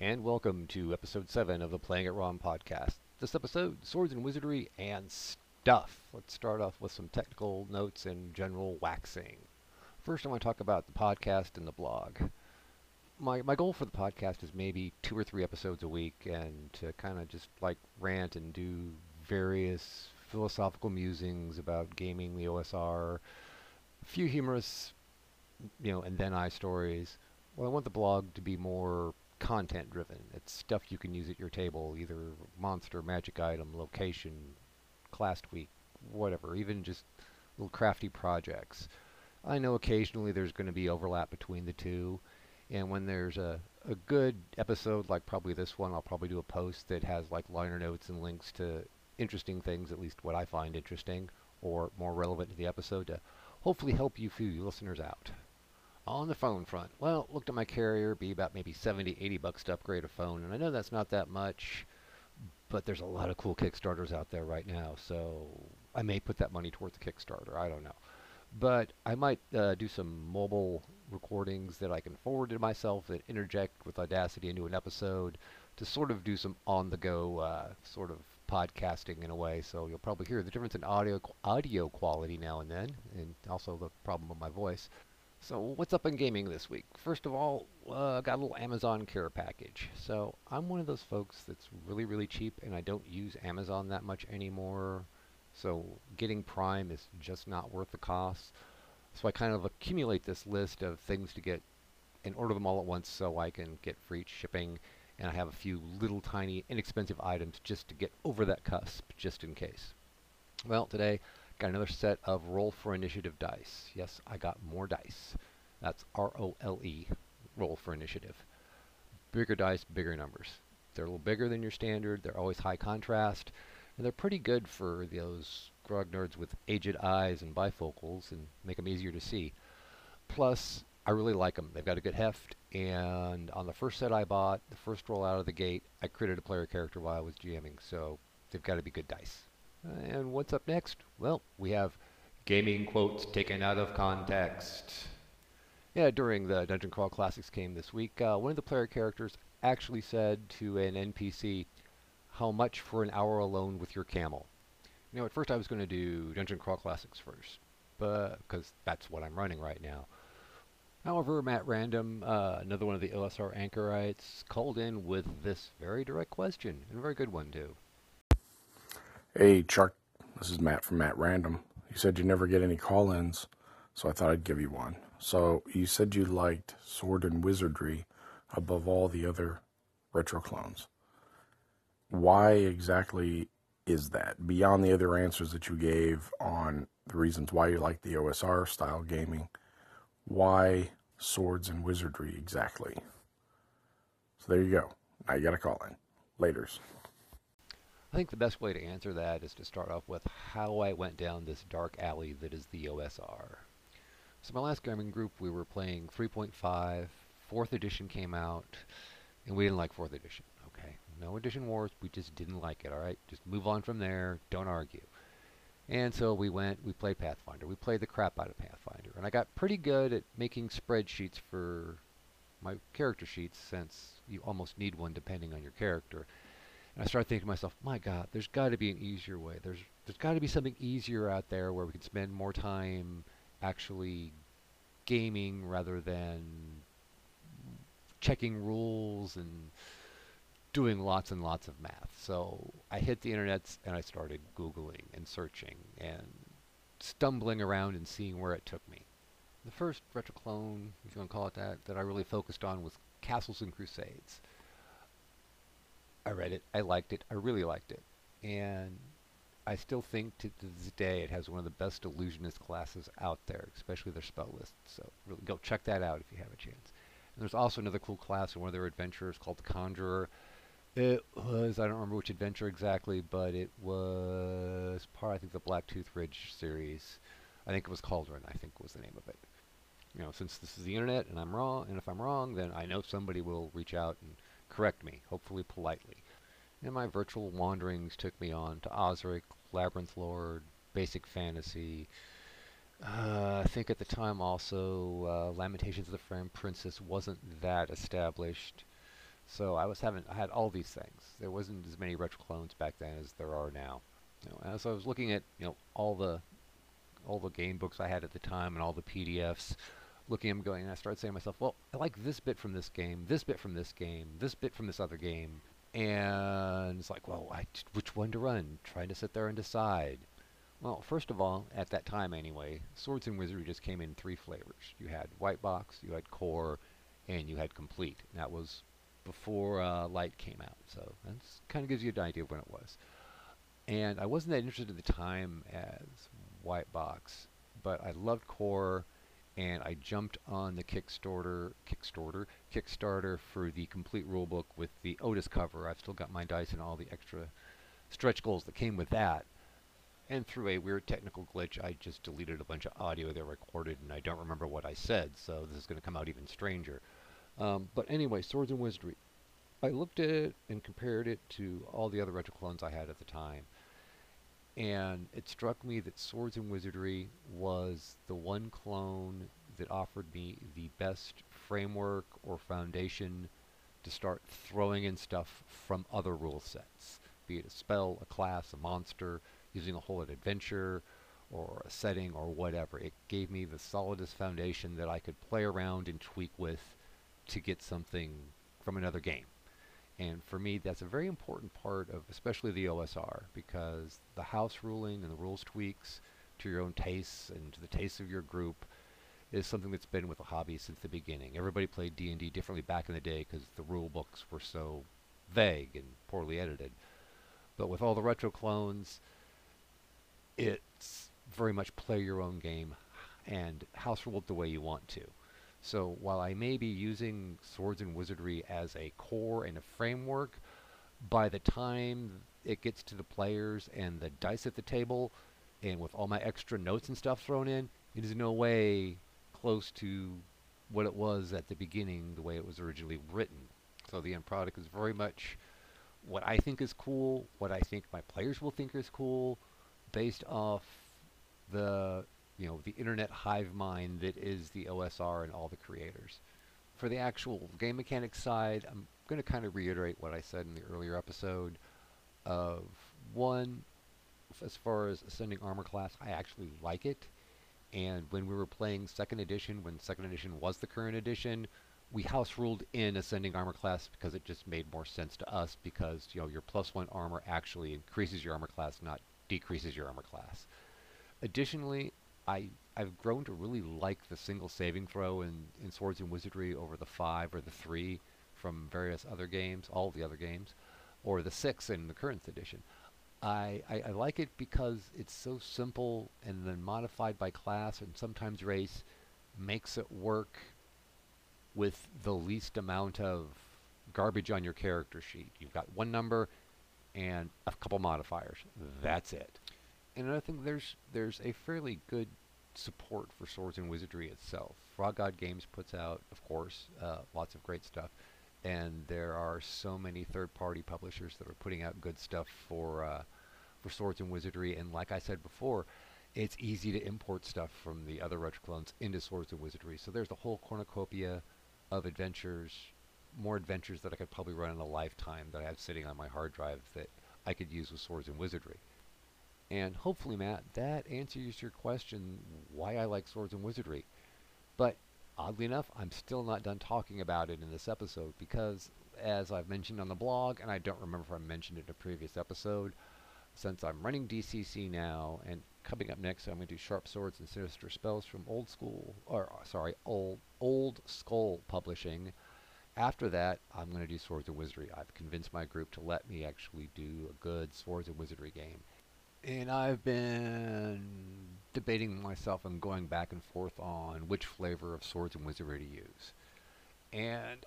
And welcome to episode 7 of the Playing It Wrong podcast. This episode, Swords and Wizardry and Stuff. Let's start off with some technical notes and general waxing. First, I want to talk about the podcast and the blog. My, my goal for the podcast is maybe two or three episodes a week and to kind of just like rant and do various philosophical musings about gaming, the OSR, a few humorous, you know, and then I stories. Well, I want the blog to be more content driven. It's stuff you can use at your table, either monster, magic item, location, class week, whatever, even just little crafty projects. I know occasionally there's going to be overlap between the two, and when there's a, a good episode like probably this one, I'll probably do a post that has like liner notes and links to interesting things, at least what I find interesting, or more relevant to the episode to hopefully help you few listeners out. On the phone front, well, looked at my carrier, be about maybe 70, 80 bucks to upgrade a phone, and I know that's not that much, but there's a lot of cool Kickstarters out there right now, so I may put that money towards the Kickstarter. I don't know. But I might uh, do some mobile recordings that I can forward to myself that interject with Audacity into an episode to sort of do some on-the-go uh, sort of podcasting in a way. So you'll probably hear the difference in audio audio quality now and then, and also the problem with my voice. So what's up in gaming this week? First of all, uh, got a little Amazon care package. So I'm one of those folks that's really, really cheap, and I don't use Amazon that much anymore. So getting Prime is just not worth the cost. So I kind of accumulate this list of things to get and order them all at once so I can get free shipping. And I have a few little tiny inexpensive items just to get over that cusp, just in case. Well, today Got another set of Role for Initiative dice. Yes, I got more dice. That's R-O-L-E, Role for Initiative. Bigger dice, bigger numbers. They're a little bigger than your standard. They're always high contrast. And they're pretty good for those grognards with aged eyes and bifocals and make them easier to see. Plus, I really like them. They've got a good heft. And on the first set I bought, the first roll out of the gate, I created a player character while I was GMing. So they've got to be good dice. And what's up next? Well, we have gaming quotes taken out of context. Yeah, during the Dungeon Crawl Classics game this week, uh, one of the player characters actually said to an NPC, how much for an hour alone with your camel? You know, at first I was going to do Dungeon Crawl Classics first, but because that's what I'm running right now. However, Matt Random, uh, another one of the OSR anchorites, called in with this very direct question, and a very good one too. Hey, Chuck, this is Matt from Matt Random. You said you never get any call ins, so I thought I'd give you one. So, you said you liked Sword and Wizardry above all the other retro clones. Why exactly is that? Beyond the other answers that you gave on the reasons why you like the OSR style gaming, why Swords and Wizardry exactly? So, there you go. Now you got a call in. Laters. I think the best way to answer that is to start off with how I went down this dark alley that is the OSR. So my last gaming group, we were playing 3.5, 4th edition came out, and we didn't like 4th edition, okay? No edition wars, we just didn't like it, alright? Just move on from there, don't argue. And so we went, we played Pathfinder. We played the crap out of Pathfinder. And I got pretty good at making spreadsheets for my character sheets since you almost need one depending on your character. And I started thinking to myself, my God, there's got to be an easier way. There's there's got to be something easier out there where we can spend more time actually gaming rather than checking rules and doing lots and lots of math. So I hit the internet and I started Googling and searching and stumbling around and seeing where it took me. The first retroclone, if you want to call it that, that I really focused on was Castles and Crusades. I read it. I liked it. I really liked it. And I still think to this day it has one of the best illusionist classes out there, especially their spell list. So really go check that out if you have a chance. And there's also another cool class in one of their adventures called the Conjurer. It was, I don't remember which adventure exactly, but it was part, I think, the Black Tooth Ridge series. I think it was Cauldron. I think was the name of it. You know, since this is the internet and I'm wrong, and if I'm wrong, then I know somebody will reach out and correct me, hopefully politely. And my virtual wanderings took me on to OSRIC, Labyrinth Lord, Basic Fantasy. Uh, I think at the time also uh, Lamentations of the Flame Princess wasn't that established. So I was having I had all these things. There wasn't as many retro clones back then as there are now. You know, as I was looking at you know all the all the game books I had at the time and all the PDFs, looking at them going, and I started saying to myself, well, I like this bit from this game, this bit from this game, this bit from this other game, and it's like, well, I, which one to run? Trying to sit there and decide. Well, first of all, at that time anyway, Swords and Wizardry just came in three flavors. You had white box, you had core, and you had complete. And that was before uh, Light came out, so that kind of gives you an idea of when it was. And I wasn't that interested at the time as white box, but I loved core, and I jumped on the Kickstarter, Kickstarter, Kickstarter for the complete rulebook with the Otus cover. I've still got my dice and all the extra stretch goals that came with that. And through a weird technical glitch, I just deleted a bunch of audio that recorded, and I don't remember what I said, so this is going to come out even stranger. Um, but anyway, Swords and Wizardry. I looked at it and compared it to all the other retro clones I had at the time. And it struck me that Swords and Wizardry was the one clone that offered me the best framework or foundation to start throwing in stuff from other rule sets, be it a spell, a class, a monster, using a whole adventure, or a setting, or whatever. It gave me the solidest foundation that I could play around and tweak with to get something from another game. And for me, that's a very important part of especially the OSR because the house ruling and the rules tweaks to your own tastes and to the tastes of your group is something that's been with the hobby since the beginning. Everybody played D&D differently back in the day because the rule books were so vague and poorly edited. But with all the retro clones, it's very much play your own game and house rule it the way you want to. So while I may be using Swords and Wizardry as a core and a framework, by the time it gets to the players and the dice at the table, and with all my extra notes and stuff thrown in, it is no way close to what it was at the beginning, the way it was originally written. So the end product is very much what I think is cool, what I think my players will think is cool, based off the you know the internet hive mind that is the OSR and all the creators. For the actual game mechanics side, I'm going to kind of reiterate what I said in the earlier episode. Of one, as far as ascending armor class, I actually like it. And when we were playing second edition, when second edition was the current edition, we house ruled in ascending armor class because it just made more sense to us because you know your plus one armor actually increases your armor class, not decreases your armor class. Additionally, I I've grown to really like the single saving throw in, in Swords and Wizardry over the five or the three from various other games, all the other games, or the six in the current edition. I, I, I like it because it's so simple and then modified by class and sometimes race makes it work with the least amount of garbage on your character sheet. You've got one number and a couple modifiers. That's it. And I think there's there's a fairly good support for Swords and Wizardry itself. Frog God Games puts out, of course, uh, lots of great stuff, and there are so many third-party publishers that are putting out good stuff for uh, for Swords and Wizardry. And like I said before, it's easy to import stuff from the other retro clones into Swords and Wizardry. So there's a whole cornucopia of adventures, more adventures that I could probably run in a lifetime that I have sitting on my hard drive that I could use with Swords and Wizardry. And hopefully, Matt, that answers your question why I like Swords and Wizardry. But oddly enough, I'm still not done talking about it in this episode because, as I've mentioned on the blog, and I don't remember if I mentioned it in a previous episode, since I'm running DCC now, and coming up next, I'm going to do Sharp Swords and Sinister Spells from Old School, or sorry, Old Old Skull Publishing. After that, I'm going to do Swords and Wizardry. I've convinced my group to let me actually do a good Swords and Wizardry game and I've been debating myself and going back and forth on which flavor of Swords and Wizardry to use. And,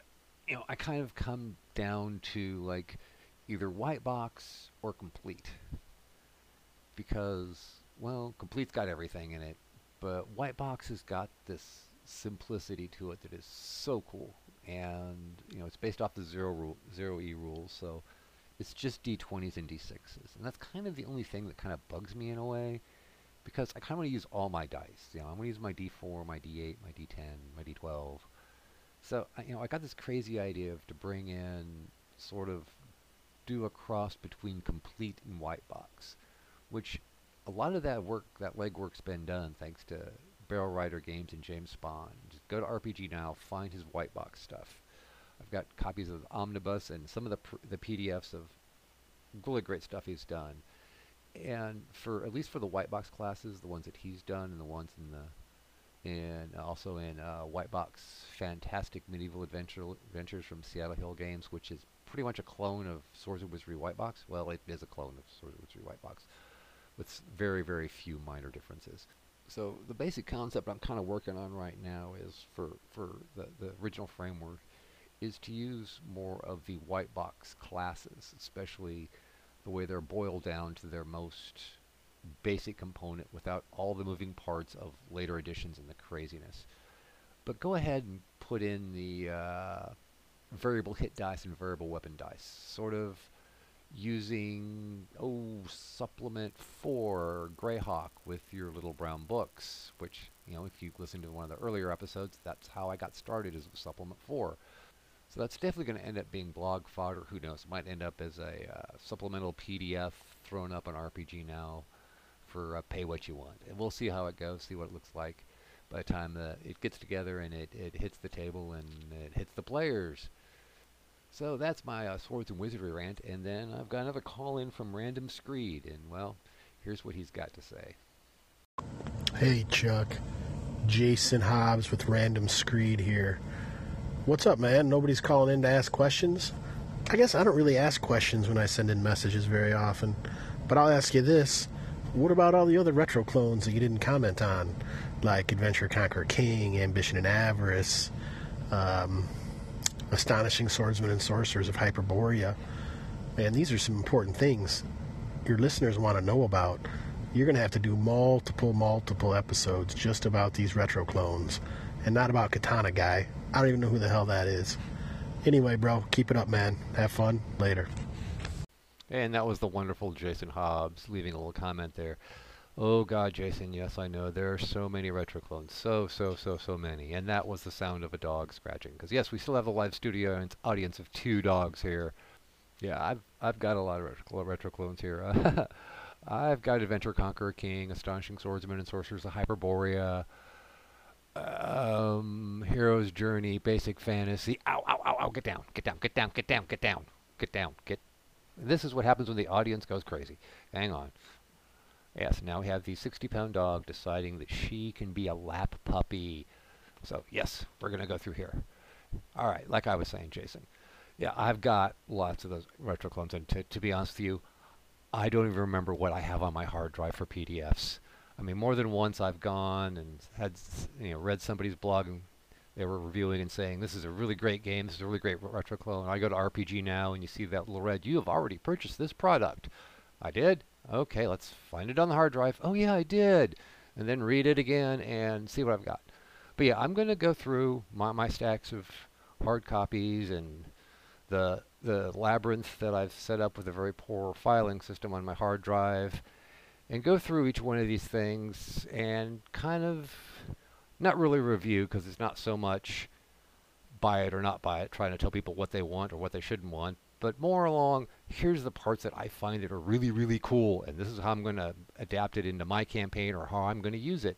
you know, I kind of come down to like either white box or complete. Because, well, complete's got everything in it. but White Box has got this simplicity to it that is so cool. And you know, it's based off the zero rule, zero E rules, so it's just D20s and D6s, and that's kind of the only thing that kind of bugs me in a way, because I kind of want to use all my dice. You know, I want to use my D4, my D8, my D10, my D12. So I- you know, I got this crazy idea of to bring in sort of do a cross between complete and white box, which a lot of that work, that legwork's been done thanks to Barrel Rider Games and James Spahn. Just go to RPG now, find his white box stuff. I've got copies of Omnibus and some of the pr- the PDFs of really great stuff he's done. And for at least for the white box classes, the ones that he's done and the ones in the and also in uh, White Box Fantastic Medieval Adventure Adventures from Seattle Hill Games, which is pretty much a clone of Swords and Wizardry White Box. Well, it is a clone of Swords and Wizardry White Box, with very very few minor differences. So the basic concept I'm kind of working on right now is for for the the original framework is to use more of the white box classes, especially the way they're boiled down to their most basic component without all the moving parts of later editions and the craziness. But go ahead and put in the uh, variable hit dice and variable weapon dice, sort of using oh supplement four Greyhawk with your little brown books, which you know if you listen to one of the earlier episodes, that's how I got started with supplement four. So that's definitely going to end up being blog fodder. Who knows? It might end up as a uh, supplemental PDF thrown up on RPG now for uh, pay what you want. And we'll see how it goes, see what it looks like by the time uh, it gets together and it, it hits the table and it hits the players. So that's my uh, Swords and Wizardry rant. And then I've got another call in from Random Screed. And well, here's what he's got to say. Hey, Chuck. Jason Hobbs with Random Screed here. What's up, man? Nobody's calling in to ask questions? I guess I don't really ask questions when I send in messages very often. But I'll ask you this. What about all the other retro clones that you didn't comment on? Like Adventurer Conqueror King, Ambition and Avarice, um, Astonishing Swordsmen and Sorcerers of Hyperborea. Man, these are some important things your listeners want to know about. You're going to have to do multiple, multiple episodes just about these retro clones and not about Katana Guy. I don't even know who the hell that is. Anyway, bro, keep it up, man. Have fun. Later. And that was the wonderful Jason Hobbs leaving a little comment there. Oh God, Jason, yes, I know there are so many retro clones, so so so so many, and that was the sound of a dog scratching. Because yes, we still have the live studio and audience of two dogs here. Yeah, I've I've got a lot of retro, retro clones here. I've got Adventurer Conqueror King, Astonishing Swordsmen and Sorcerers of Hyperborea, um, Hero's Journey, Basic Fantasy. Ow, ow, ow, ow! Get down, get down, get down, get down, get down, get down, get. This is what happens when the audience goes crazy. Hang on. Yes, now we have the 60-pound dog deciding that she can be a lap puppy. So yes, we're gonna go through here. All right, like I was saying, Jason. Yeah, I've got lots of those retro clones, and to, to be honest with you, I don't even remember what I have on my hard drive for PDFs. I mean, more than once I've gone and had you know read somebody's blog and they were reviewing and saying this is a really great game, this is a really great retro clone. I go to RPG now and you see that little red. You have already purchased this product. I did. Okay, let's find it on the hard drive. Oh yeah, I did. And then read it again and see what I've got. But yeah, I'm going to go through my, my stacks of hard copies and the the labyrinth that I've set up with a very poor filing system on my hard drive and go through each one of these things and kind of not really review because it's not so much buy it or not buy it, trying to tell people what they want or what they shouldn't want, but more along here's the parts that I find that are really, really cool, and this is how I'm going to adapt it into my campaign or how I'm going to use it.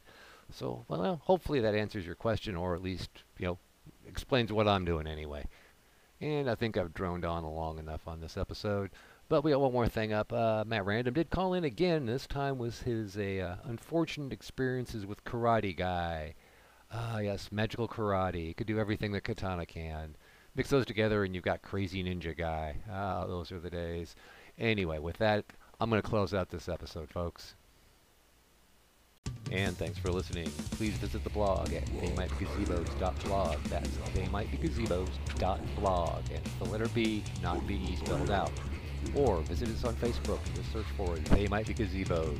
So, well, hopefully that answers your question or at least, you know, explains what I'm doing anyway. And I think I've droned on long enough on this episode. But we got one more thing up. Uh, Matt Random did call in again. This time was his a uh, unfortunate experiences with Karate Guy. Ah, yes, magical karate. Could do everything that Katana can. Mix those together, and you've got Crazy Ninja Guy. Ah, those are the days. Anyway, with that, I'm going to close out this episode, folks. And thanks for listening. Please visit the blog at theymightbegazebos.blog. That's theymightbegazebos.blog. And the letter B, not B spelled out. Or visit us on Facebook. Just search for They Might Be Gazebos.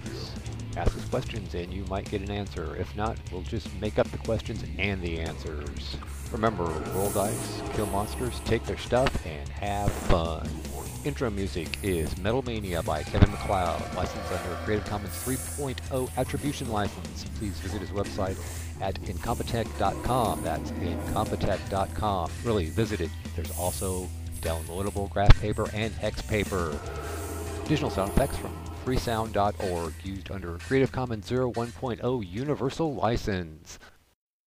Ask us questions and you might get an answer. If not, we'll just make up the questions and the answers. Remember, roll dice, kill monsters, take their stuff, and have fun. Intro music is Metal Mania by Kevin MacLeod, licensed under Creative Commons 3.0 Attribution License. Please visit his website at incompetech.com. That's incompetech.com. Really, visit it. There's also downloadable graph paper and hex paper. Additional sound effects from freesound.org used under Creative Commons 0 1.0 Universal License.